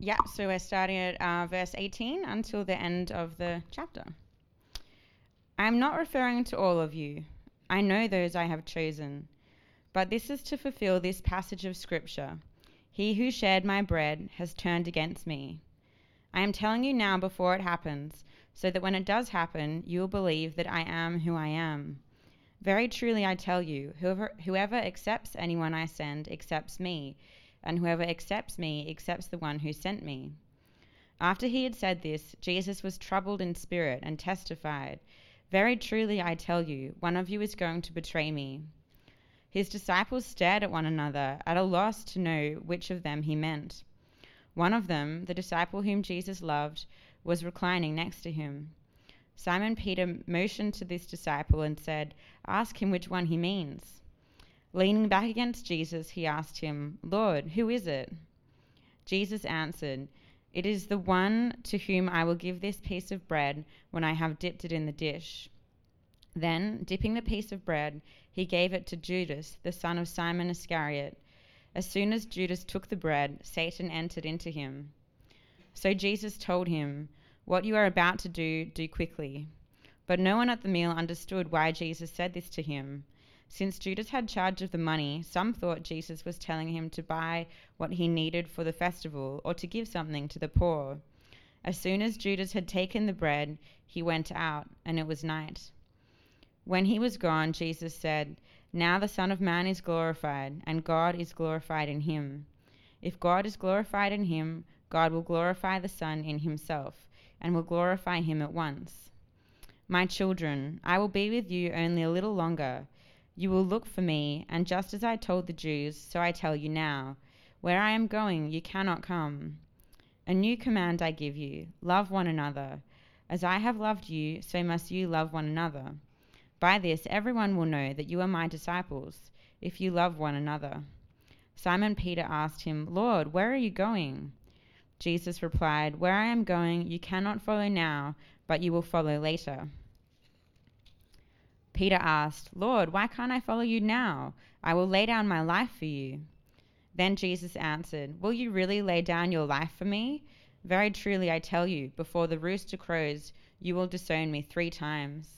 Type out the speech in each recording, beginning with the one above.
Yeah, so we're starting at uh, verse 18 until the end of the chapter. I am not referring to all of you. I know those I have chosen. But this is to fulfill this passage of Scripture He who shared my bread has turned against me. I am telling you now before it happens, so that when it does happen, you will believe that I am who I am. Very truly I tell you, whoever, whoever accepts anyone I send accepts me and whoever accepts me accepts the one who sent me. After he had said this, Jesus was troubled in spirit and testified, Very truly I tell you, one of you is going to betray me. His disciples stared at one another, at a loss to know which of them he meant. One of them, the disciple whom Jesus loved, was reclining next to him. Simon Peter motioned to this disciple and said, Ask him which one he means. Leaning back against Jesus, he asked him, Lord, who is it? Jesus answered, It is the one to whom I will give this piece of bread when I have dipped it in the dish. Then, dipping the piece of bread, he gave it to Judas, the son of Simon Iscariot. As soon as Judas took the bread, Satan entered into him. So Jesus told him, What you are about to do, do quickly. But no one at the meal understood why Jesus said this to him. Since Judas had charge of the money, some thought Jesus was telling him to buy what he needed for the festival or to give something to the poor. As soon as Judas had taken the bread, he went out, and it was night. When he was gone, Jesus said, Now the Son of Man is glorified, and God is glorified in him. If God is glorified in him, God will glorify the Son in himself, and will glorify him at once. My children, I will be with you only a little longer. You will look for me, and just as I told the Jews, so I tell you now where I am going, you cannot come. A new command I give you love one another. As I have loved you, so must you love one another. By this, everyone will know that you are my disciples, if you love one another. Simon Peter asked him, Lord, where are you going? Jesus replied, Where I am going, you cannot follow now, but you will follow later. Peter asked, Lord, why can't I follow you now? I will lay down my life for you. Then Jesus answered, Will you really lay down your life for me? Very truly I tell you, before the rooster crows, you will disown me three times.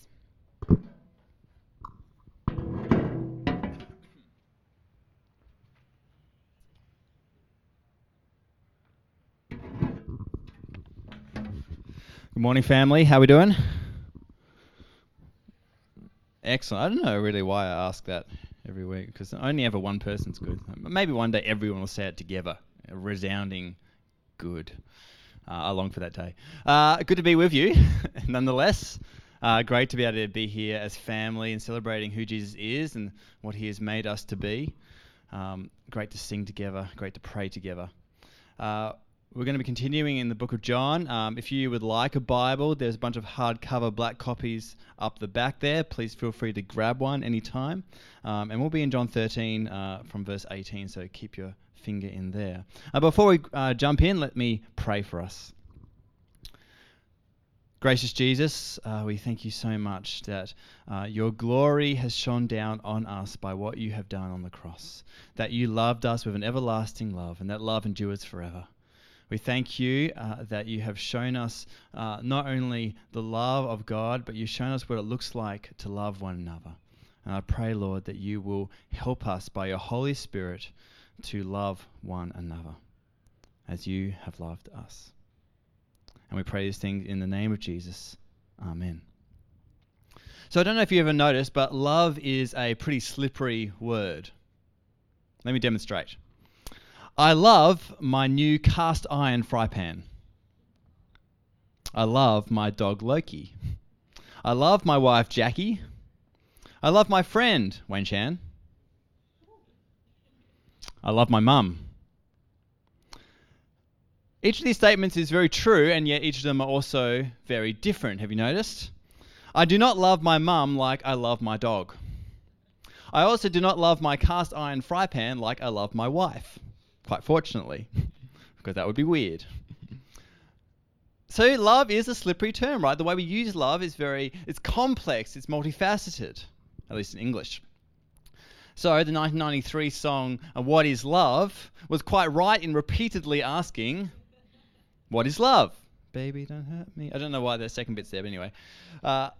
Good morning, family. How we doing? Excellent. I don't know really why I ask that every week because only ever one person's good. Maybe one day everyone will say it together. A resounding good. Uh, along for that day. Uh, good to be with you, nonetheless. Uh, great to be able to be here as family and celebrating who Jesus is and what he has made us to be. Um, great to sing together, great to pray together. We're going to be continuing in the book of John. Um, if you would like a Bible, there's a bunch of hardcover black copies up the back there. Please feel free to grab one anytime. Um, and we'll be in John 13 uh, from verse 18, so keep your finger in there. Uh, before we uh, jump in, let me pray for us. Gracious Jesus, uh, we thank you so much that uh, your glory has shone down on us by what you have done on the cross, that you loved us with an everlasting love, and that love endures forever. We thank you uh, that you have shown us uh, not only the love of God, but you've shown us what it looks like to love one another. And I pray, Lord, that you will help us by your Holy Spirit to love one another as you have loved us. And we pray these things in the name of Jesus. Amen. So I don't know if you ever noticed, but love is a pretty slippery word. Let me demonstrate. I love my new cast iron fry pan. I love my dog Loki. I love my wife Jackie. I love my friend Wayne Chan. I love my mum. Each of these statements is very true, and yet each of them are also very different. Have you noticed? I do not love my mum like I love my dog. I also do not love my cast iron fry pan like I love my wife quite fortunately, because that would be weird. So love is a slippery term, right? The way we use love is very it's complex, it's multifaceted, at least in English. So the 1993 song uh, What is Love was quite right in repeatedly asking What is love? Baby, don't hurt me. I don't know why the second bit's there, but anyway. Uh,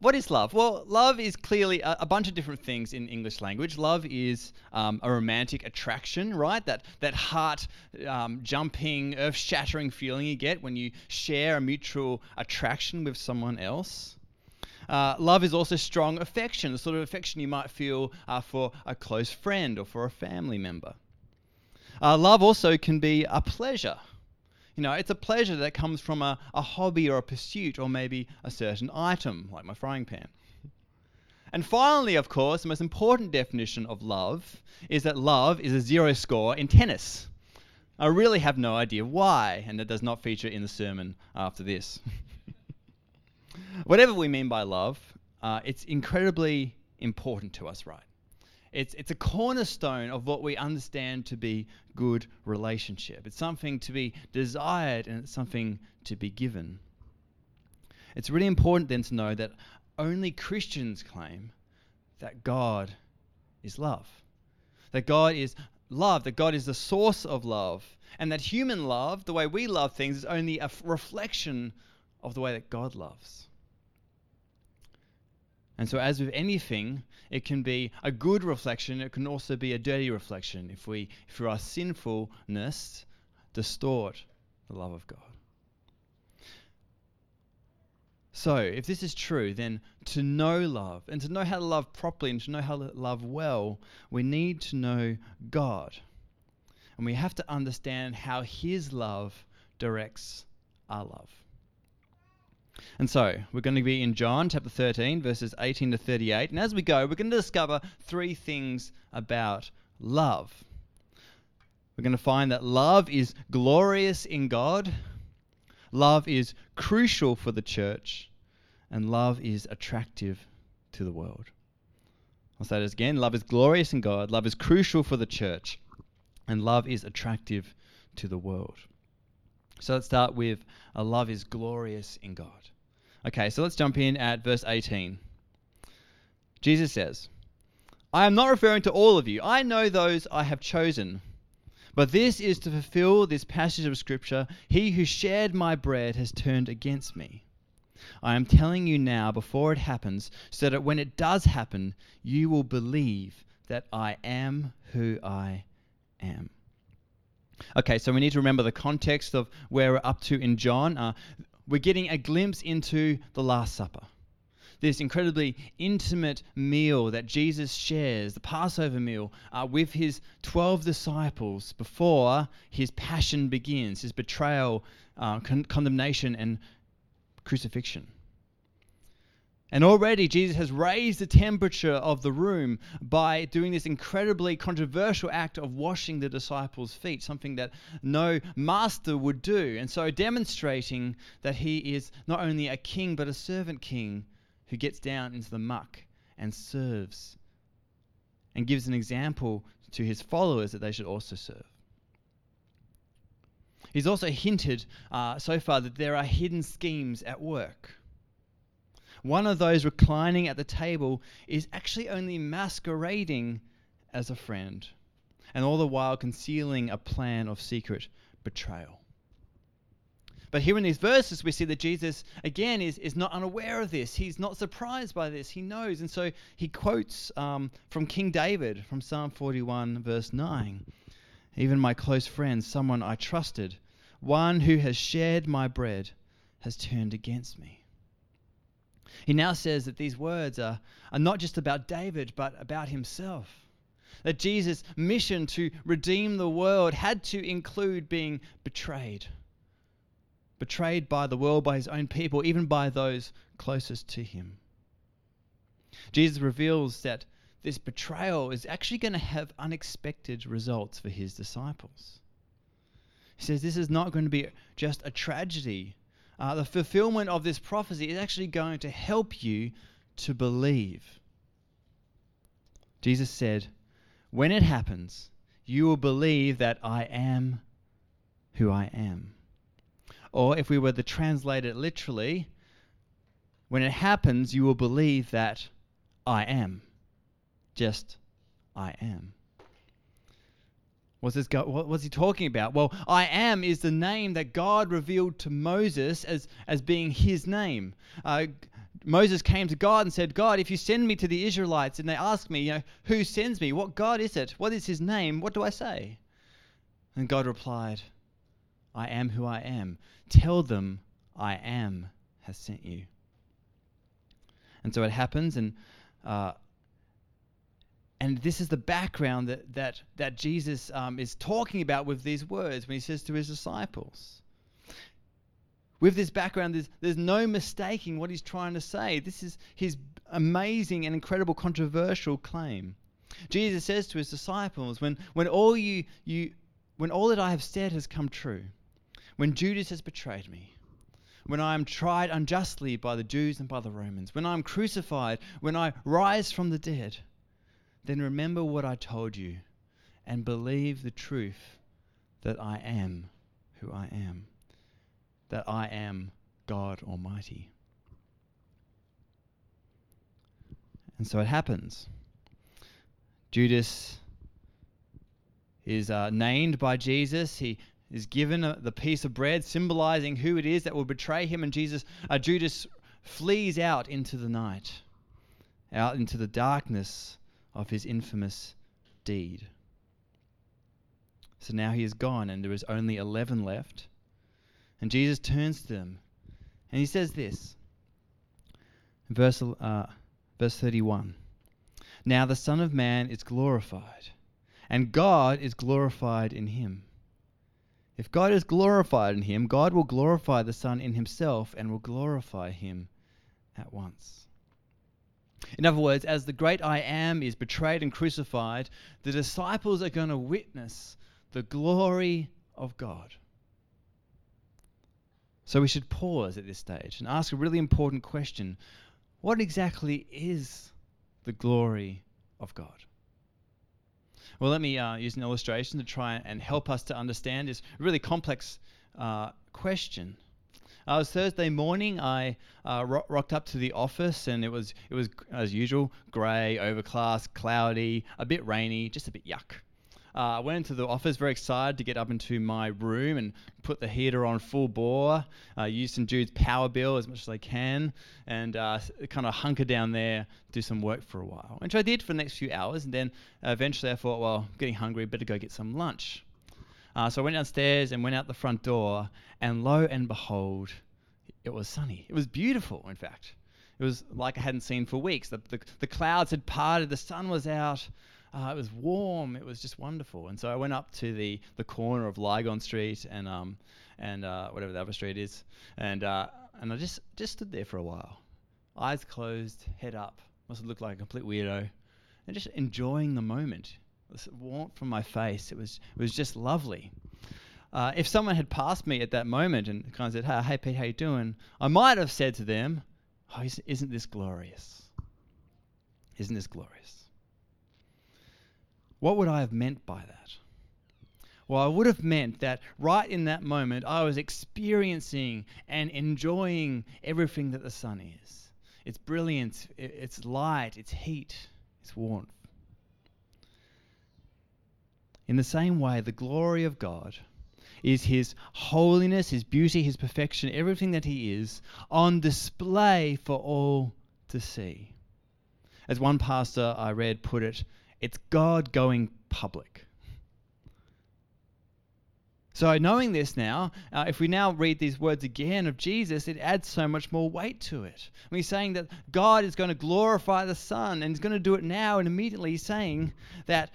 what is love? Well, love is clearly a, a, bunch of different things in English language. Love is um, a romantic attraction, right? That that heart um, jumping, earth shattering feeling you get when you share a mutual attraction with someone else. Uh, love is also strong affection, the sort of affection you might feel uh, for a close friend or for a family member. Uh, love also can be a pleasure. You know, it's a pleasure that comes from a, a hobby or a pursuit or maybe a certain item, like my frying pan. And finally, of course, the most important definition of love is that love is a zero score in tennis. I really have no idea why, and that does not feature in the sermon after this. Whatever we mean by love, uh, it's incredibly important to us, right? It's, it's a cornerstone of what we understand to be good relationship. It's something to be desired and it's something to be given. It's really important then to know that only Christians claim that God is love. That God is love, that God is the source of love, and that human love, the way we love things, is only a f- reflection of the way that God loves. And so, as with anything, it can be a good reflection, it can also be a dirty reflection if we, through our sinfulness distort the love of God. So, if this is true, then to know love and to know how to love properly and to know how to love well, we need to know God. And we have to understand how His love directs our love. And so, we're going to be in John chapter 13, verses 18 to 38. And as we go, we're going to discover three things about love. We're going to find that love is glorious in God, love is crucial for the church, and love is attractive to the world. I'll say this again love is glorious in God, love is crucial for the church, and love is attractive to the world. So let's start with a love is glorious in God. Okay, so let's jump in at verse 18. Jesus says, I am not referring to all of you. I know those I have chosen. But this is to fulfill this passage of Scripture He who shared my bread has turned against me. I am telling you now before it happens, so that when it does happen, you will believe that I am who I am. Okay, so we need to remember the context of where we're up to in John. Uh, we're getting a glimpse into the Last Supper. This incredibly intimate meal that Jesus shares, the Passover meal, uh, with his 12 disciples before his passion begins, his betrayal, uh, con- condemnation, and crucifixion. And already Jesus has raised the temperature of the room by doing this incredibly controversial act of washing the disciples' feet, something that no master would do. And so demonstrating that he is not only a king, but a servant king who gets down into the muck and serves and gives an example to his followers that they should also serve. He's also hinted uh, so far that there are hidden schemes at work one of those reclining at the table is actually only masquerading as a friend, and all the while concealing a plan of secret betrayal. But here in these verses, we see that Jesus, again, is, is not unaware of this. He's not surprised by this. He knows. And so he quotes um, from King David from Psalm 41, verse 9 Even my close friend, someone I trusted, one who has shared my bread, has turned against me. He now says that these words are, are not just about David, but about himself. That Jesus' mission to redeem the world had to include being betrayed. Betrayed by the world, by his own people, even by those closest to him. Jesus reveals that this betrayal is actually going to have unexpected results for his disciples. He says this is not going to be just a tragedy uh, the fulfillment of this prophecy is actually going to help you to believe. Jesus said, When it happens, you will believe that I am who I am. Or if we were to translate it literally, when it happens, you will believe that I am. Just I am. What's this what, what's he talking about? Well, I am is the name that God revealed to Moses as, as being his name. Uh, Moses came to God and said, God, if you send me to the Israelites and they ask me, you know, who sends me? What God is it? What is his name? What do I say? And God replied, I am who I am. Tell them I am has sent you. And so it happens, and uh, and this is the background that that that Jesus um, is talking about with these words when he says to his disciples. With this background, there's, there's no mistaking what he's trying to say. This is his amazing and incredible controversial claim. Jesus says to his disciples, when, when all you, you when all that I have said has come true, when Judas has betrayed me, when I am tried unjustly by the Jews and by the Romans, when I am crucified, when I rise from the dead, then remember what I told you and believe the truth that I am who I am, that I am God Almighty. And so it happens. Judas is uh, named by Jesus. He is given a, the piece of bread, symbolizing who it is that will betray him. And Jesus, uh, Judas flees out into the night, out into the darkness of his infamous deed. So now he is gone, and there is only 11 left. And Jesus turns to them, and he says this, verse, uh, verse 31 Now the Son of Man is glorified, and God is glorified in him. If God is glorified in him, God will glorify the Son in himself and will glorify him at once. In other words, as the great I am is betrayed and crucified, the disciples are going to witness the glory of God. So we should pause at this stage and ask a really important question What exactly is the glory of God? Well, let me uh, use an illustration to try and help us to understand this really complex uh, question. Uh, it was Thursday morning. I uh, ro- rocked up to the office, and it was it was as usual, grey, overcast, cloudy, a bit rainy, just a bit yuck. Uh, I went into the office very excited to get up into my room and put the heater on full bore, uh, use some dude's power bill as much as I can, and uh, kind of hunker down there, do some work for a while. Which I did for the next few hours, and then eventually I thought, well, I'm getting hungry, better go get some lunch. Uh, so I went downstairs and went out the front door, and lo and behold, it was sunny. It was beautiful, in fact. It was like I hadn't seen for weeks. The, the, the clouds had parted, the sun was out, uh, it was warm. It was just wonderful. And so I went up to the, the corner of Lygon Street and um and uh, whatever the other street is, and uh, and I just just stood there for a while, eyes closed, head up. Must have looked like a complete weirdo, and just enjoying the moment. This warmth from my face. It was it was just lovely. Uh, if someone had passed me at that moment and kind of said, "Hey, hey Pete, how you doing?" I might have said to them, "Oh, isn't this glorious? Isn't this glorious?" What would I have meant by that? Well, I would have meant that right in that moment, I was experiencing and enjoying everything that the sun is its brilliance, its light, its heat, its warmth. In the same way, the glory of God is His holiness, His beauty, His perfection, everything that He is, on display for all to see. As one pastor I read put it, it's God going public. So, knowing this now, uh, if we now read these words again of Jesus, it adds so much more weight to it. When he's saying that God is going to glorify the Son and he's going to do it now, and immediately he's saying that.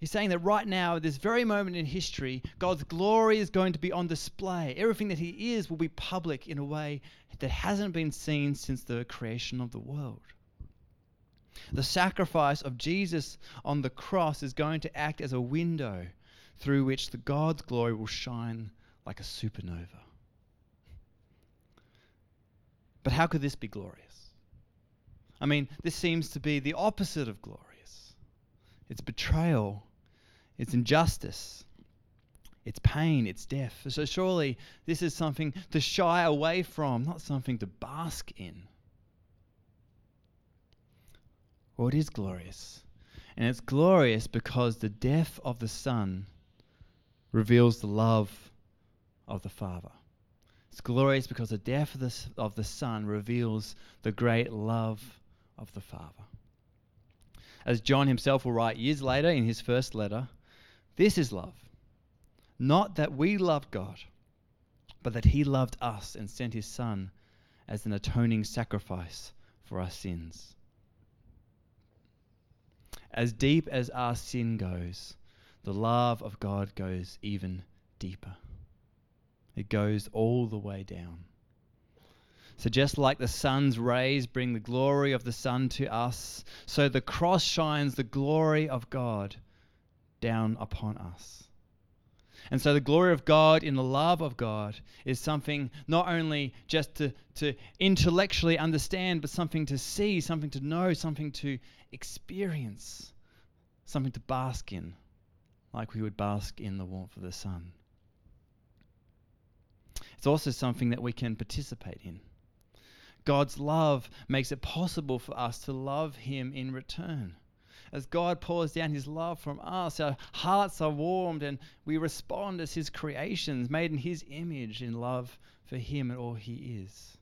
He's saying that right now, at this very moment in history, God's glory is going to be on display. Everything that He is will be public in a way that hasn't been seen since the creation of the world. The sacrifice of Jesus on the cross is going to act as a window through which the God's glory will shine like a supernova. But how could this be glorious? I mean, this seems to be the opposite of glorious. It's betrayal, it's injustice, it's pain, it's death. So surely this is something to shy away from, not something to bask in. Well, it is glorious. And it's glorious because the death of the Son reveals the love of the Father. It's glorious because the death of the, of the Son reveals the great love of the Father. As John himself will write years later in his first letter, this is love. Not that we loved God, but that he loved us and sent his Son as an atoning sacrifice for our sins. As deep as our sin goes, the love of God goes even deeper. It goes all the way down. So, just like the sun's rays bring the glory of the sun to us, so the cross shines the glory of God down upon us. And so, the glory of God in the love of God is something not only just to, to intellectually understand, but something to see, something to know, something to experience, something to bask in, like we would bask in the warmth of the sun. It's also something that we can participate in. God's love makes it possible for us to love Him in return. As God pours down His love from us, our hearts are warmed and we respond as His creations, made in His image, in love for Him and all He is,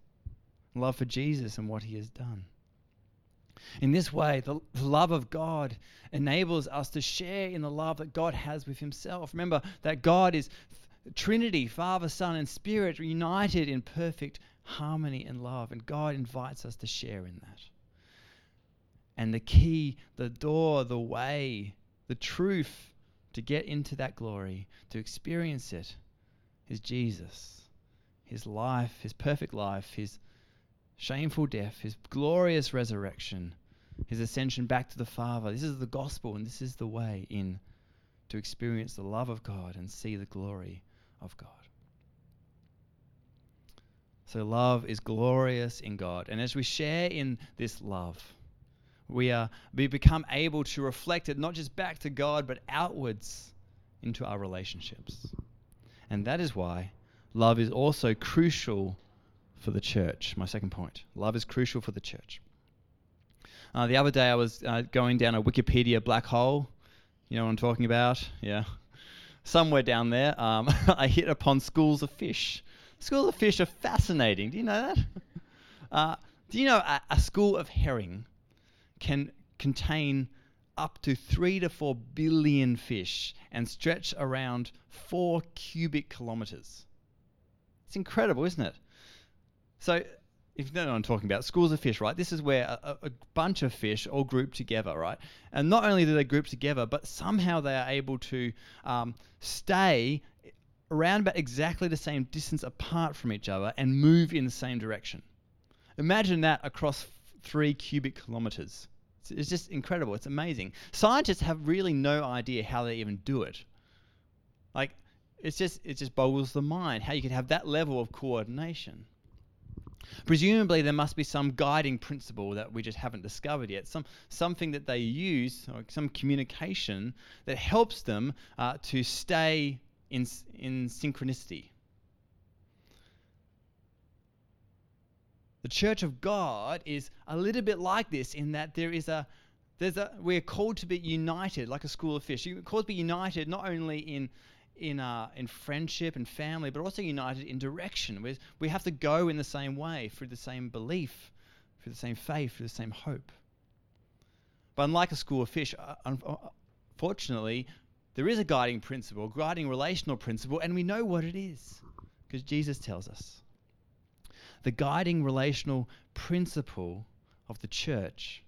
love for Jesus and what He has done. In this way, the, love of God enables us to share in the love that God has with Himself. Remember that God is Trinity, Father, Son, and Spirit united in perfect harmony and love. And God invites us to share in that. And the key, the door, the way, the truth to get into that glory, to experience it, is Jesus. His life, his perfect life, his shameful death, his glorious resurrection, his ascension back to the Father. This is the gospel, and this is the way in to experience the love of God and see the glory of God. So, love is glorious in God. And as we share in this love, we, are, we become able to reflect it not just back to God, but outwards into our relationships. And that is why love is also crucial for the church. My second point love is crucial for the church. Uh, the other day, I was uh, going down a Wikipedia black hole. You know what I'm talking about? Yeah somewhere down there, um, I hit upon schools of fish. Schools of fish are fascinating. Do you know that? Uh, do you know a, a, school of herring can contain up to three to four billion fish and stretch around four cubic kilometers? It's incredible, isn't it? So if you know what I'm talking about, schools of fish, right? This is where a, a, bunch of fish all group together, right? And not only do they group together, but somehow they are able to um, stay around about exactly the same distance apart from each other and move in the same direction. Imagine that across three cubic kilometers. It's, it's just incredible. It's amazing. Scientists have really no idea how they even do it. Like, it's just it just boggles the mind how you can have that level of coordination. Presumably, there must be some guiding principle that we just haven't discovered yet, some, something that they use, or some communication that helps them uh, to stay in, in synchronicity. The church of God is a little bit like this in that there is a there's a we're called to be united like a school of fish. You're called to be united not only in in, uh, in friendship and family, but also united in direction. We, we have to go in the same way, through the same belief, through the same faith, through the same hope. But unlike a school of fish, uh, unfortunately, there is a guiding principle, guiding relational principle, and we know what it is because Jesus tells us. The guiding relational principle of the church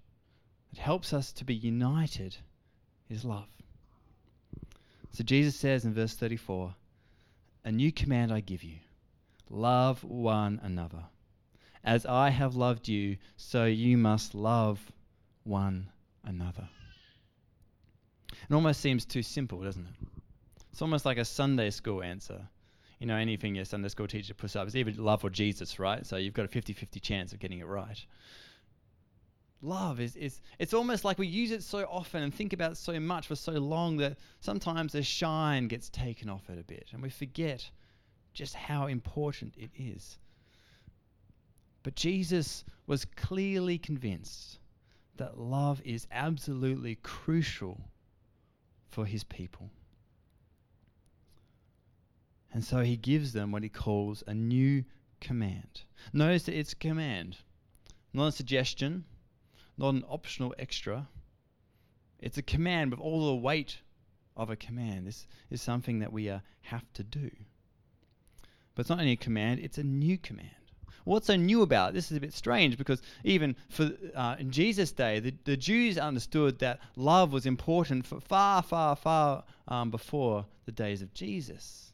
that helps us to be united is love. So Jesus says in verse 34 A new command I give you love one another. As I have loved you, so you must love one another. It almost seems too simple, doesn't it? It's almost like a Sunday school answer. You know, anything your Sunday school teacher puts up is either love or Jesus, right? So you've got a 50 50 chance of getting it right love is, is it's almost like we use it so often and think about it so much for so long that sometimes the shine gets taken off it a bit and we forget just how important it is. But Jesus was clearly convinced that love is absolutely crucial for his people. And so he gives them what he calls a new command. Notice that it's a command, not a suggestion, not an optional extra. It's a command with all the weight of a command. This is something that we uh, have to do. But it's not only a command, it's a new command. What's so new about it? This is a bit strange because even for uh, in Jesus' day, the, the Jews understood that love was important for far, far, far um, before the days of Jesus.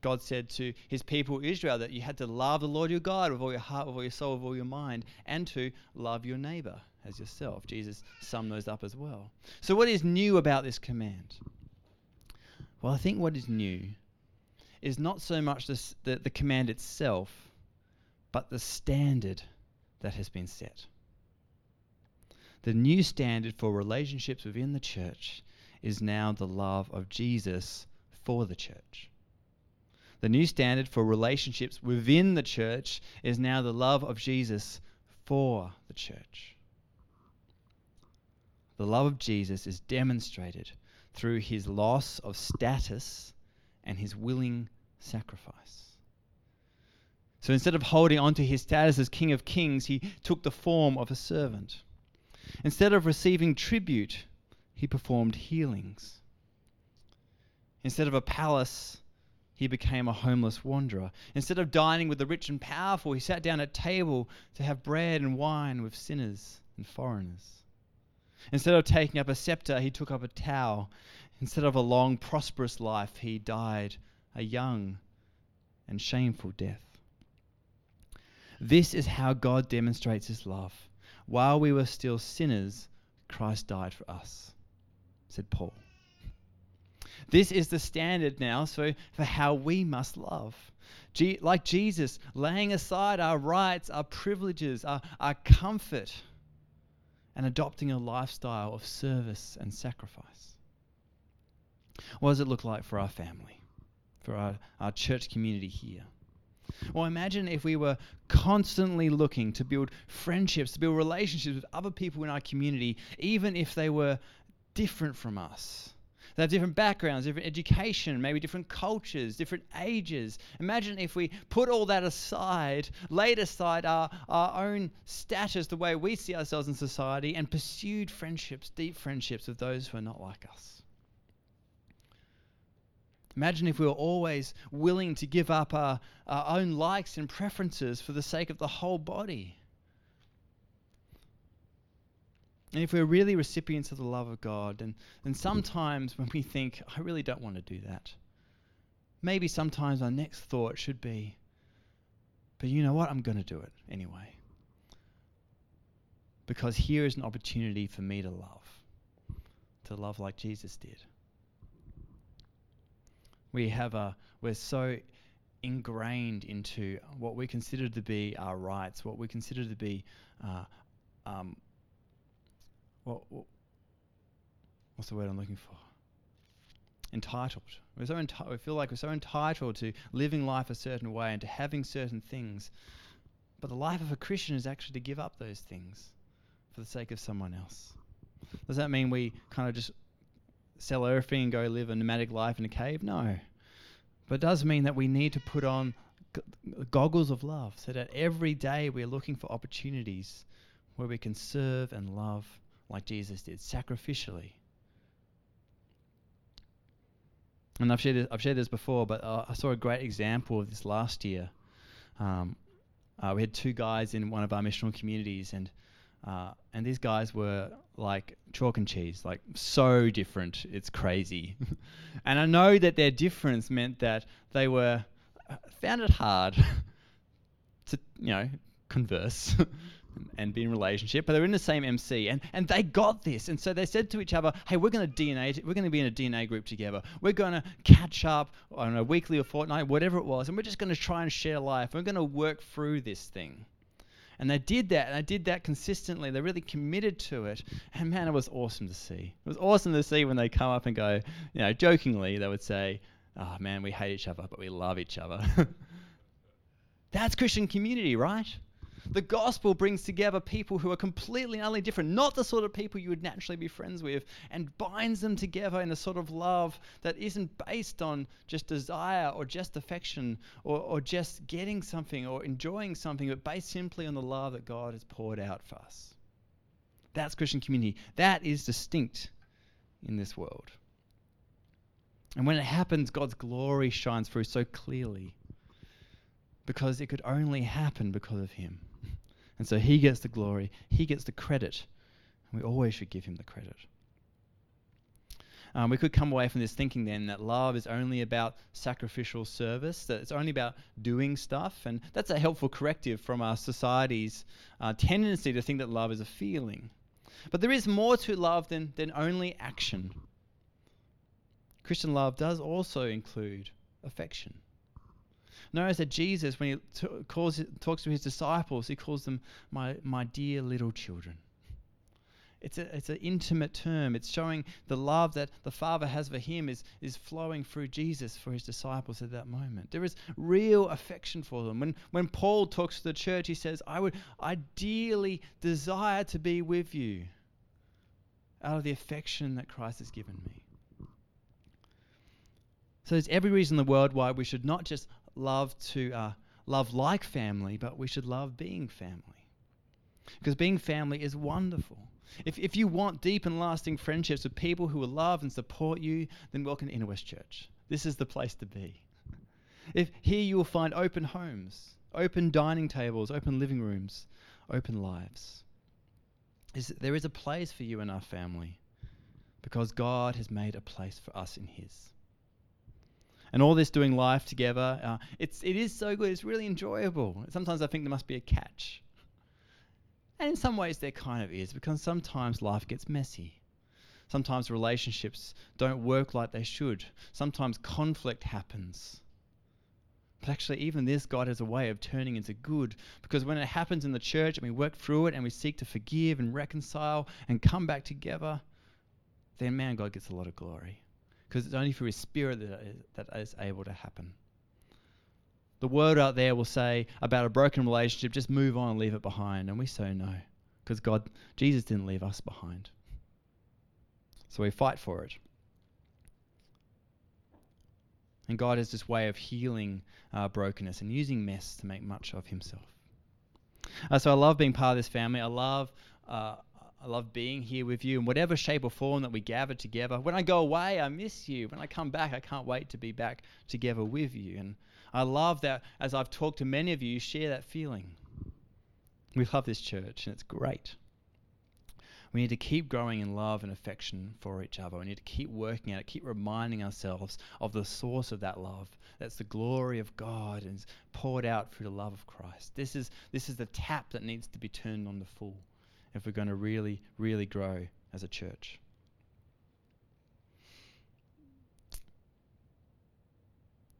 God said to his people Israel that you had to love the Lord your God with all your heart, with all your soul, with all your mind, and to love your neighbor as yourself. Jesus summed those up as well. So, what is new about this command? Well, I think what is new is not so much this, the, the command itself, but the standard that has been set. The new standard for relationships within the church is now the love of Jesus for the church. The new standard for relationships within the church is now the love of Jesus for the church. The love of Jesus is demonstrated through his loss of status and his willing sacrifice. So instead of holding on to his status as King of Kings, he took the form of a servant. Instead of receiving tribute, he performed healings. Instead of a palace, he became a homeless wanderer. Instead of dining with the rich and powerful, he sat down at table to have bread and wine with sinners and foreigners. Instead of taking up a scepter, he took up a towel. Instead of a long, prosperous life, he died a young and shameful death. This is how God demonstrates his love. While we were still sinners, Christ died for us, said Paul. This is the standard now so for how we must love. G- like Jesus, laying aside our rights, our privileges, our, our comfort, and adopting a lifestyle of service and sacrifice. What does it look like for our family, for our, our church community here? Well, imagine if we were constantly looking to build friendships, to build relationships with other people in our community, even if they were different from us. They have different backgrounds, different education, maybe different cultures, different ages. Imagine if we put all that aside, laid aside our, our own status, the way we see ourselves in society, and pursued friendships, deep friendships with those who are not like us. Imagine if we were always willing to give up our, our own likes and preferences for the sake of the whole body. And if we're really recipients of the love of God, then, then sometimes when we think, I really don't want to do that, maybe sometimes our next thought should be, but you know what? I'm going to do it anyway. Because here is an opportunity for me to love, to love like Jesus did. We have a, we're so ingrained into what we consider to be our rights, what we consider to be uh, um, what, what, what's the word I'm looking for? Entitled. We're so enti- we feel like we're so entitled to living life a certain way and to having certain things. But the life of a Christian is actually to give up those things for the sake of someone else. Does that mean we kind of just sell everything and go live a nomadic life in a cave? No. But it does mean that we need to put on goggles of love so that every day we're looking for opportunities where we can serve and love like Jesus did, sacrificially. And I've shared this, I've shared this before, but uh, I saw a great example of this last year. Um, uh, we had two guys in one of our missional communities, and uh, and these guys were like chalk and cheese, like so different. It's crazy. and I know that their difference meant that they were uh, found it hard to you know converse and be in relationship, but they were in the same MC, and, and they got this, and so they said to each other, "Hey, we're going to DNA, we're going to be in a DNA group together. We're going to catch up on a weekly or fortnight, whatever it was, and we're just going to try and share life. We're going to work through this thing." And they did that, and they did that consistently. They really committed to it, and man, it was awesome to see. It was awesome to see when they come up and go, you know, jokingly, they would say, "Oh man, we hate each other, but we love each other." That's Christian community, right? The gospel brings together people who are completely and utterly different, not the sort of people you would naturally be friends with, and binds them together in a sort of love that isn't based on just desire or just affection or, or just getting something or enjoying something, but based simply on the love that God has poured out for us. That's Christian community. That is distinct in this world. And when it happens, God's glory shines through so clearly because it could only happen because of Him. And so He gets the glory, He gets the credit, and we always should give Him the credit. Um, we could come away from this thinking then that love is only about sacrificial service, that it's only about doing stuff, and that's a helpful corrective from our society's uh, tendency to think that love is a feeling. But there is more to love than, than only action. Christian love does also include affection. Notice that Jesus, when he t- calls, talks to his disciples, he calls them my, my dear little children. It's, a, it's an intimate term. It's showing the love that the Father has for him is, is flowing through Jesus for his disciples at that moment. There is real affection for them. When, when Paul talks to the church, he says, I would ideally desire to be with you out of the affection that Christ has given me. So there's every reason in the world why we should not just love to uh, love like family, but we should love being family. Because being family is wonderful. If, if you want deep and lasting friendships with people who will love and support you, then welcome to Inner West Church. This is the place to be. If here you will find open homes, open dining tables, open living rooms, open lives. Is, there is a place for you in our family because God has made a place for us in His and all this doing life together, uh, it's, it is so good. It's really enjoyable. Sometimes I think there must be a catch. And in some ways, there kind of is, because sometimes life gets messy. Sometimes relationships don't work like they should. Sometimes conflict happens. But actually, even this, God has a way of turning into good. Because when it happens in the church and we work through it and we seek to forgive and reconcile and come back together, then man, God gets a lot of glory because it's only through His Spirit that is, that is able to happen. The word out there will say about a broken relationship, just move on and leave it behind. And we say no, because God, Jesus didn't leave us behind. So we fight for it. And God has this way of healing uh, brokenness and using mess to make much of Himself. Uh, so I love being part of this family. I love uh, I love being here with you in whatever shape or form that we gather together. When I go away, I miss you. When I come back, I can't wait to be back together with you. And I love that as I've talked to many of you, you share that feeling. We love this church, and it's great. We need to keep growing in love and affection for each other. We need to keep working at it, keep reminding ourselves of the source of that love. That's the glory of God and poured out through the love of Christ. This is, this is the tap that needs to be turned on the full if we're going to really, really grow as a church.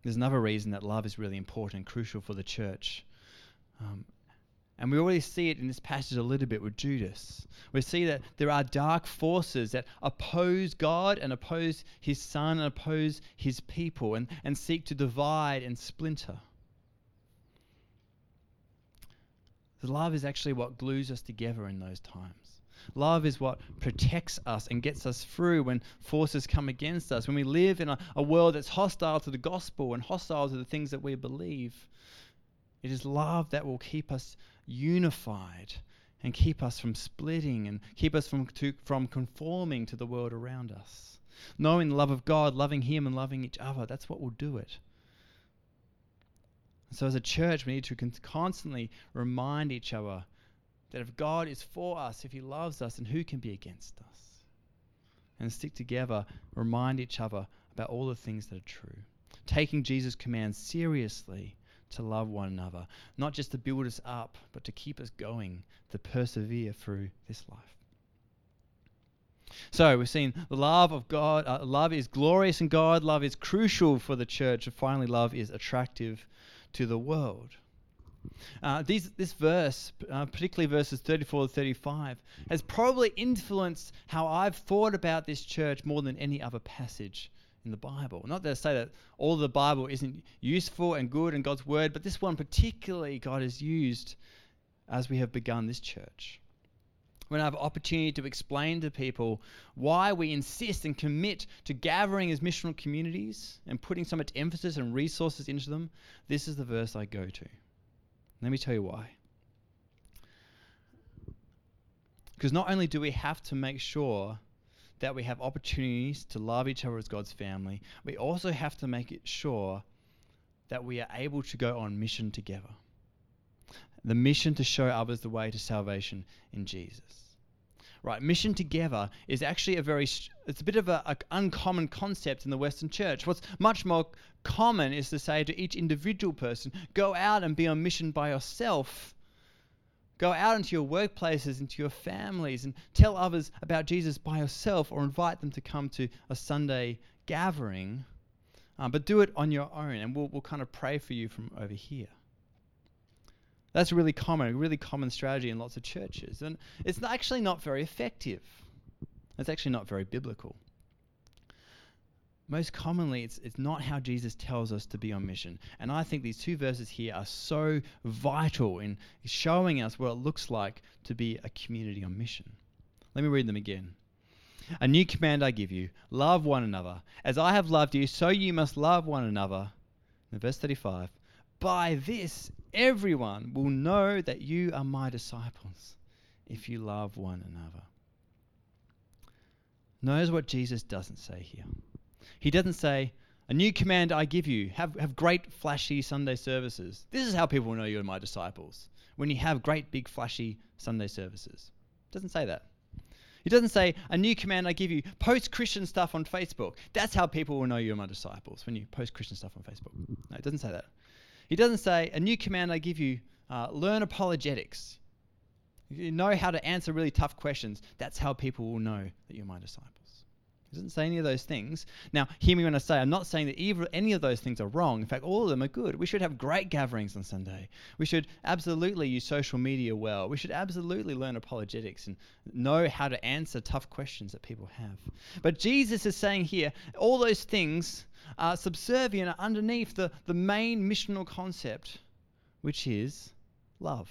There's another reason that love is really important and crucial for the church. Um, and we already see it in this passage a little bit with Judas. We see that there are dark forces that oppose God and oppose his son and oppose his people and, and seek to divide and splinter. Love is actually what glues us together in those times. Love is what protects us and gets us through when forces come against us. When we live in a, a world that's hostile to the gospel and hostile to the things that we believe, it is love that will keep us unified and keep us from splitting and keep us from, to, from conforming to the world around us. Knowing the love of God, loving Him, and loving each other, that's what will do it. So, as a church, we need to constantly remind each other that if God is for us, if He loves us, then who can be against us? And stick together, remind each other about all the things that are true. Taking Jesus' command seriously to love one another, not just to build us up, but to keep us going, to persevere through this life. So we've seen the love of God. Uh, love is glorious in God. Love is crucial for the church. And finally, love is attractive to the world. Uh, these, this verse, uh, particularly verses 34 to 35, has probably influenced how I've thought about this church more than any other passage in the Bible. Not to say that all the Bible isn't useful and good and God's word, but this one particularly God has used as we have begun this church. When I have opportunity to explain to people why we insist and commit to gathering as missional communities and putting so much emphasis and resources into them, this is the verse I go to. Let me tell you why. Because not only do we have to make sure that we have opportunities to love each other as God's family, we also have to make it sure that we are able to go on mission together. The mission to show others the way to salvation in Jesus. Right, mission together is actually a very, it's a bit of an uncommon concept in the Western church. What's much more common is to say to each individual person, go out and be on mission by yourself Go out into your workplaces, into your families, and tell others about Jesus by yourself or invite them to come to a Sunday gathering. Um, but do it on your own, and we'll, we'll kind of pray for you from over here. That's really common, a really common strategy in lots of churches. And it's actually not very effective. It's actually not very biblical most commonly it's, it's not how Jesus tells us to be on mission. And I think these two verses here are so vital in showing us what it looks like to be a community on mission. Let me read them again. A new command I give you love one another. As I have loved you, so you must love one another. In verse 35 By this, everyone will know that you are my disciples if you love one another. Notice what Jesus doesn't say here. He doesn't say, A new command I give you have, have great, flashy Sunday services. This is how people will know you're my disciples, when you have great, big, flashy Sunday services. Doesn't say that. He doesn't say, A new command I give you, post Christian stuff on Facebook. That's how people will know you're my disciples, when you post Christian stuff on Facebook. No, it doesn't say that. He doesn't say, A new command I give you, uh, learn apologetics. You know how to answer really tough questions. That's how people will know that you're my disciples. He doesn't say any of those things. Now, hear me when I say I'm not saying that either, any of those things are wrong. In fact, all of them are good. We should have great gatherings on Sunday. We should absolutely use social media well. We should absolutely learn apologetics and know how to answer tough questions that people have. But Jesus is saying here all those things are subservient underneath the, the main missional concept, which is love.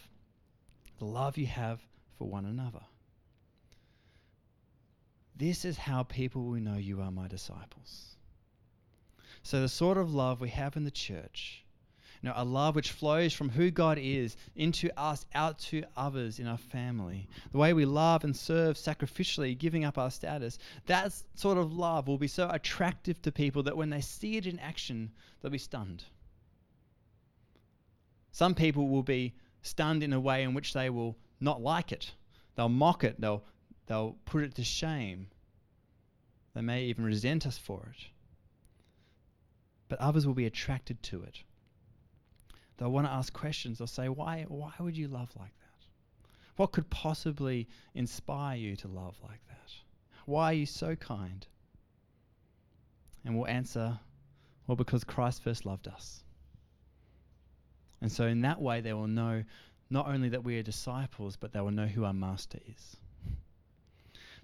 The love you have for one another. This is how people will know you are my disciples. So, the sort of love we have in the church, you know, a love which flows from who God is into us, out to others in our family, the way we love and serve sacrificially, giving up our status, that sort of love will be so attractive to people that when they see it in action, they'll be stunned. Some people will be stunned in a way in which they will not like it. They'll mock it. They'll They'll put it to shame. They may even resent us for it. But others will be attracted to it. They'll want to ask questions. They'll say, why, why would you love like that? What could possibly inspire you to love like that? Why are you so kind? And we'll answer, well, because Christ first loved us. And so, in that way, they will know not only that we are disciples, but they will know who our master is.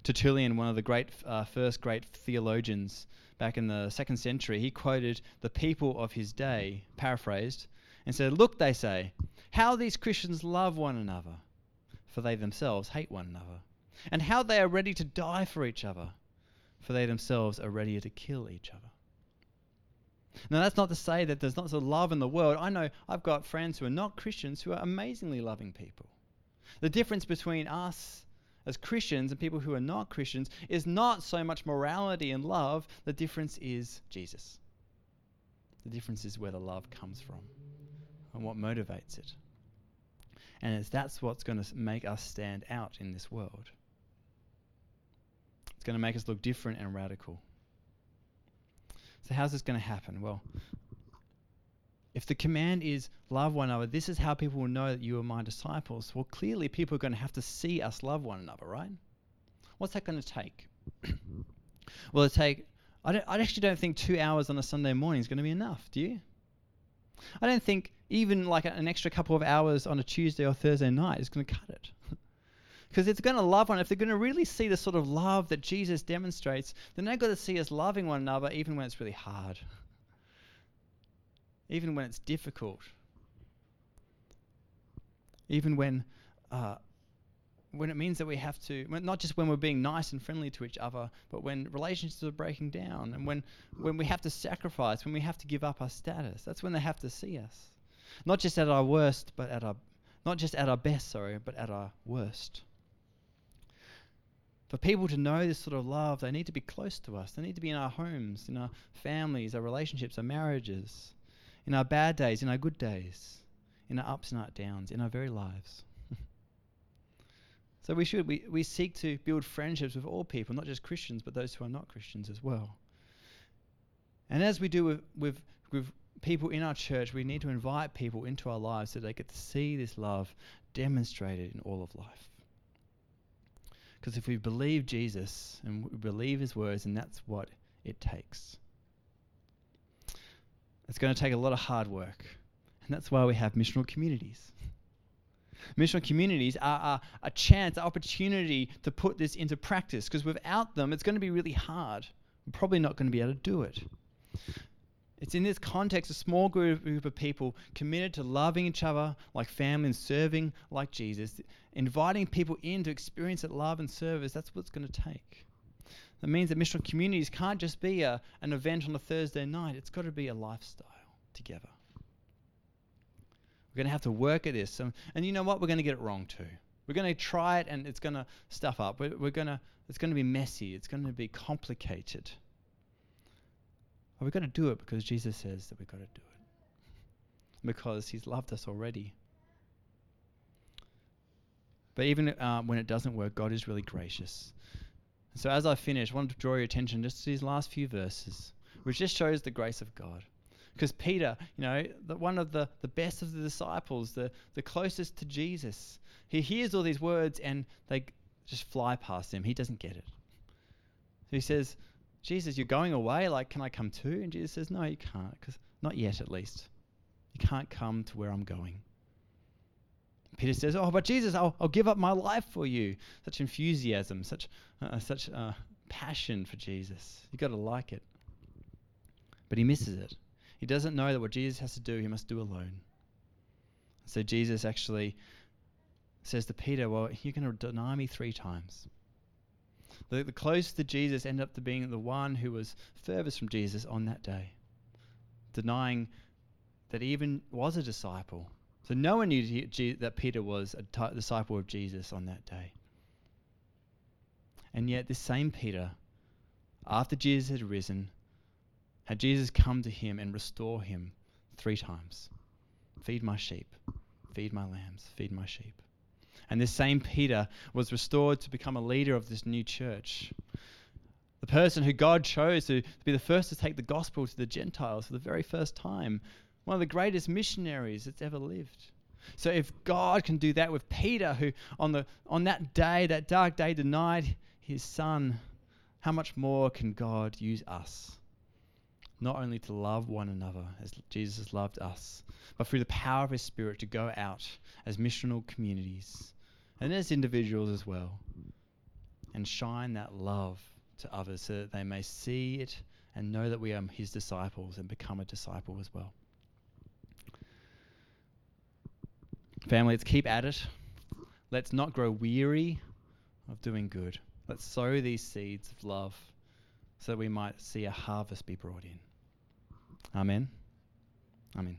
Tertullian, one of the great uh, first great theologians back in the second century, he quoted the people of his day, paraphrased, and said, Look, they say, how these Christians love one another, for they themselves hate one another, and how they are ready to die for each other, for they themselves are ready to kill each other. Now, that's not to say that there's not a love in the world. I know I've got friends who are not Christians who are amazingly loving people. The difference between us as Christians and people who are not Christians is not so much morality and love. The difference is Jesus. The difference is where the love comes from and what motivates it. And it's, that's what's going to make us stand out in this world. It's going to make us look different and radical. So, how's this going to happen? Well, if the command is love one another, this is how people will know that you are my disciples. Well, clearly people are going to have to see us love one another, right? What's that going to take? well, it take. I, don't, I actually don't think two hours on a Sunday morning is going to be enough. Do you? I don't think even like an extra couple of hours on a Tuesday or Thursday night is going to cut it. Because it's going to love one. If they're going to really see the sort of love that Jesus demonstrates, then they've got to see us loving one another even when it's really hard even when it's difficult, even when uh, when it means that we have to, not just when we're being nice and friendly to each other, but when relationships are breaking down and when, when we have to sacrifice, when we have to give up our status. That's when they have to see us. Not just at our worst, but at our, not just at our best, sorry, but at our worst. For people to know this sort of love, they need to be close to us. They need to be in our homes, in our families, our relationships, our marriages, in our bad days, in our good days, in our ups and our downs, in our very lives. so we should, we, we seek to build friendships with all people, not just Christians, but those who are not Christians as well. And as we do with, with, with people in our church, we need to invite people into our lives so they get to see this love demonstrated in all of life. Because if we believe Jesus and we believe his words, and that's what it takes. It's going to take a lot of hard work. And that's why we have missional communities. Missional communities are, are a chance, an opportunity to put this into practice because without them, it's going to be really hard. We're probably not going to be able to do it. It's in this context, a small group, of people committed to loving each other like family and serving like Jesus, inviting people in to experience that love and service. That's what it's going to take. That means that missional communities can't just be a, an event on a Thursday night, it's got to be a lifestyle together. We're going to have to work at this. And, and you know what? We're going to get it wrong too. We're going to try it and it's going to stuff up. We're, we're going to, it's going to be messy, it's going to be complicated. But we've got to do it because Jesus says that we've got to do it. Because he's loved us already. But even uh, when it doesn't work, God is really gracious. So as I finish, I want to draw your attention just to these last few verses, which just shows the grace of God. Because Peter, you know, the, one of the, the best of the disciples, the, the closest to Jesus, he hears all these words and they just fly past him. He doesn't get it. So he says, Jesus, you're going away. Like, can I come too? And Jesus says, No, you can't, because not yet, at least. You can't come to where I'm going. Peter says, Oh, but Jesus, I'll, I'll give up my life for you. Such enthusiasm, such, uh, such uh, passion for Jesus. You've got to like it. But he misses it. He doesn't know that what Jesus has to do, he must do alone. So Jesus actually says to Peter, Well, you're going to deny me three times. The, the closest to Jesus ended up to being the one who was furthest from Jesus on that day, denying that he even was a disciple. So no one knew that Peter was a disciple of Jesus on that day. And yet, this same Peter, after Jesus had risen, had Jesus come to him and restore him three times Feed my sheep, feed my lambs, feed my sheep. And this same Peter was restored to become a leader of this new church. The person who God chose to, be the first to take the gospel to the Gentiles for the very first time. One of the greatest missionaries that's ever lived. So if God can do that with Peter, who on, the, on that day, that dark day, denied his son, how much more can God use us? Not only to love one another as Jesus loved us, but through the power of his Spirit to go out as missional communities and as individuals as well, and shine that love to others so that they may see it and know that we are his disciples and become a disciple as well. Family, let's keep at it. Let's not grow weary of doing good. Let's sow these seeds of love so that we might see a harvest be brought in. Amen. Amen.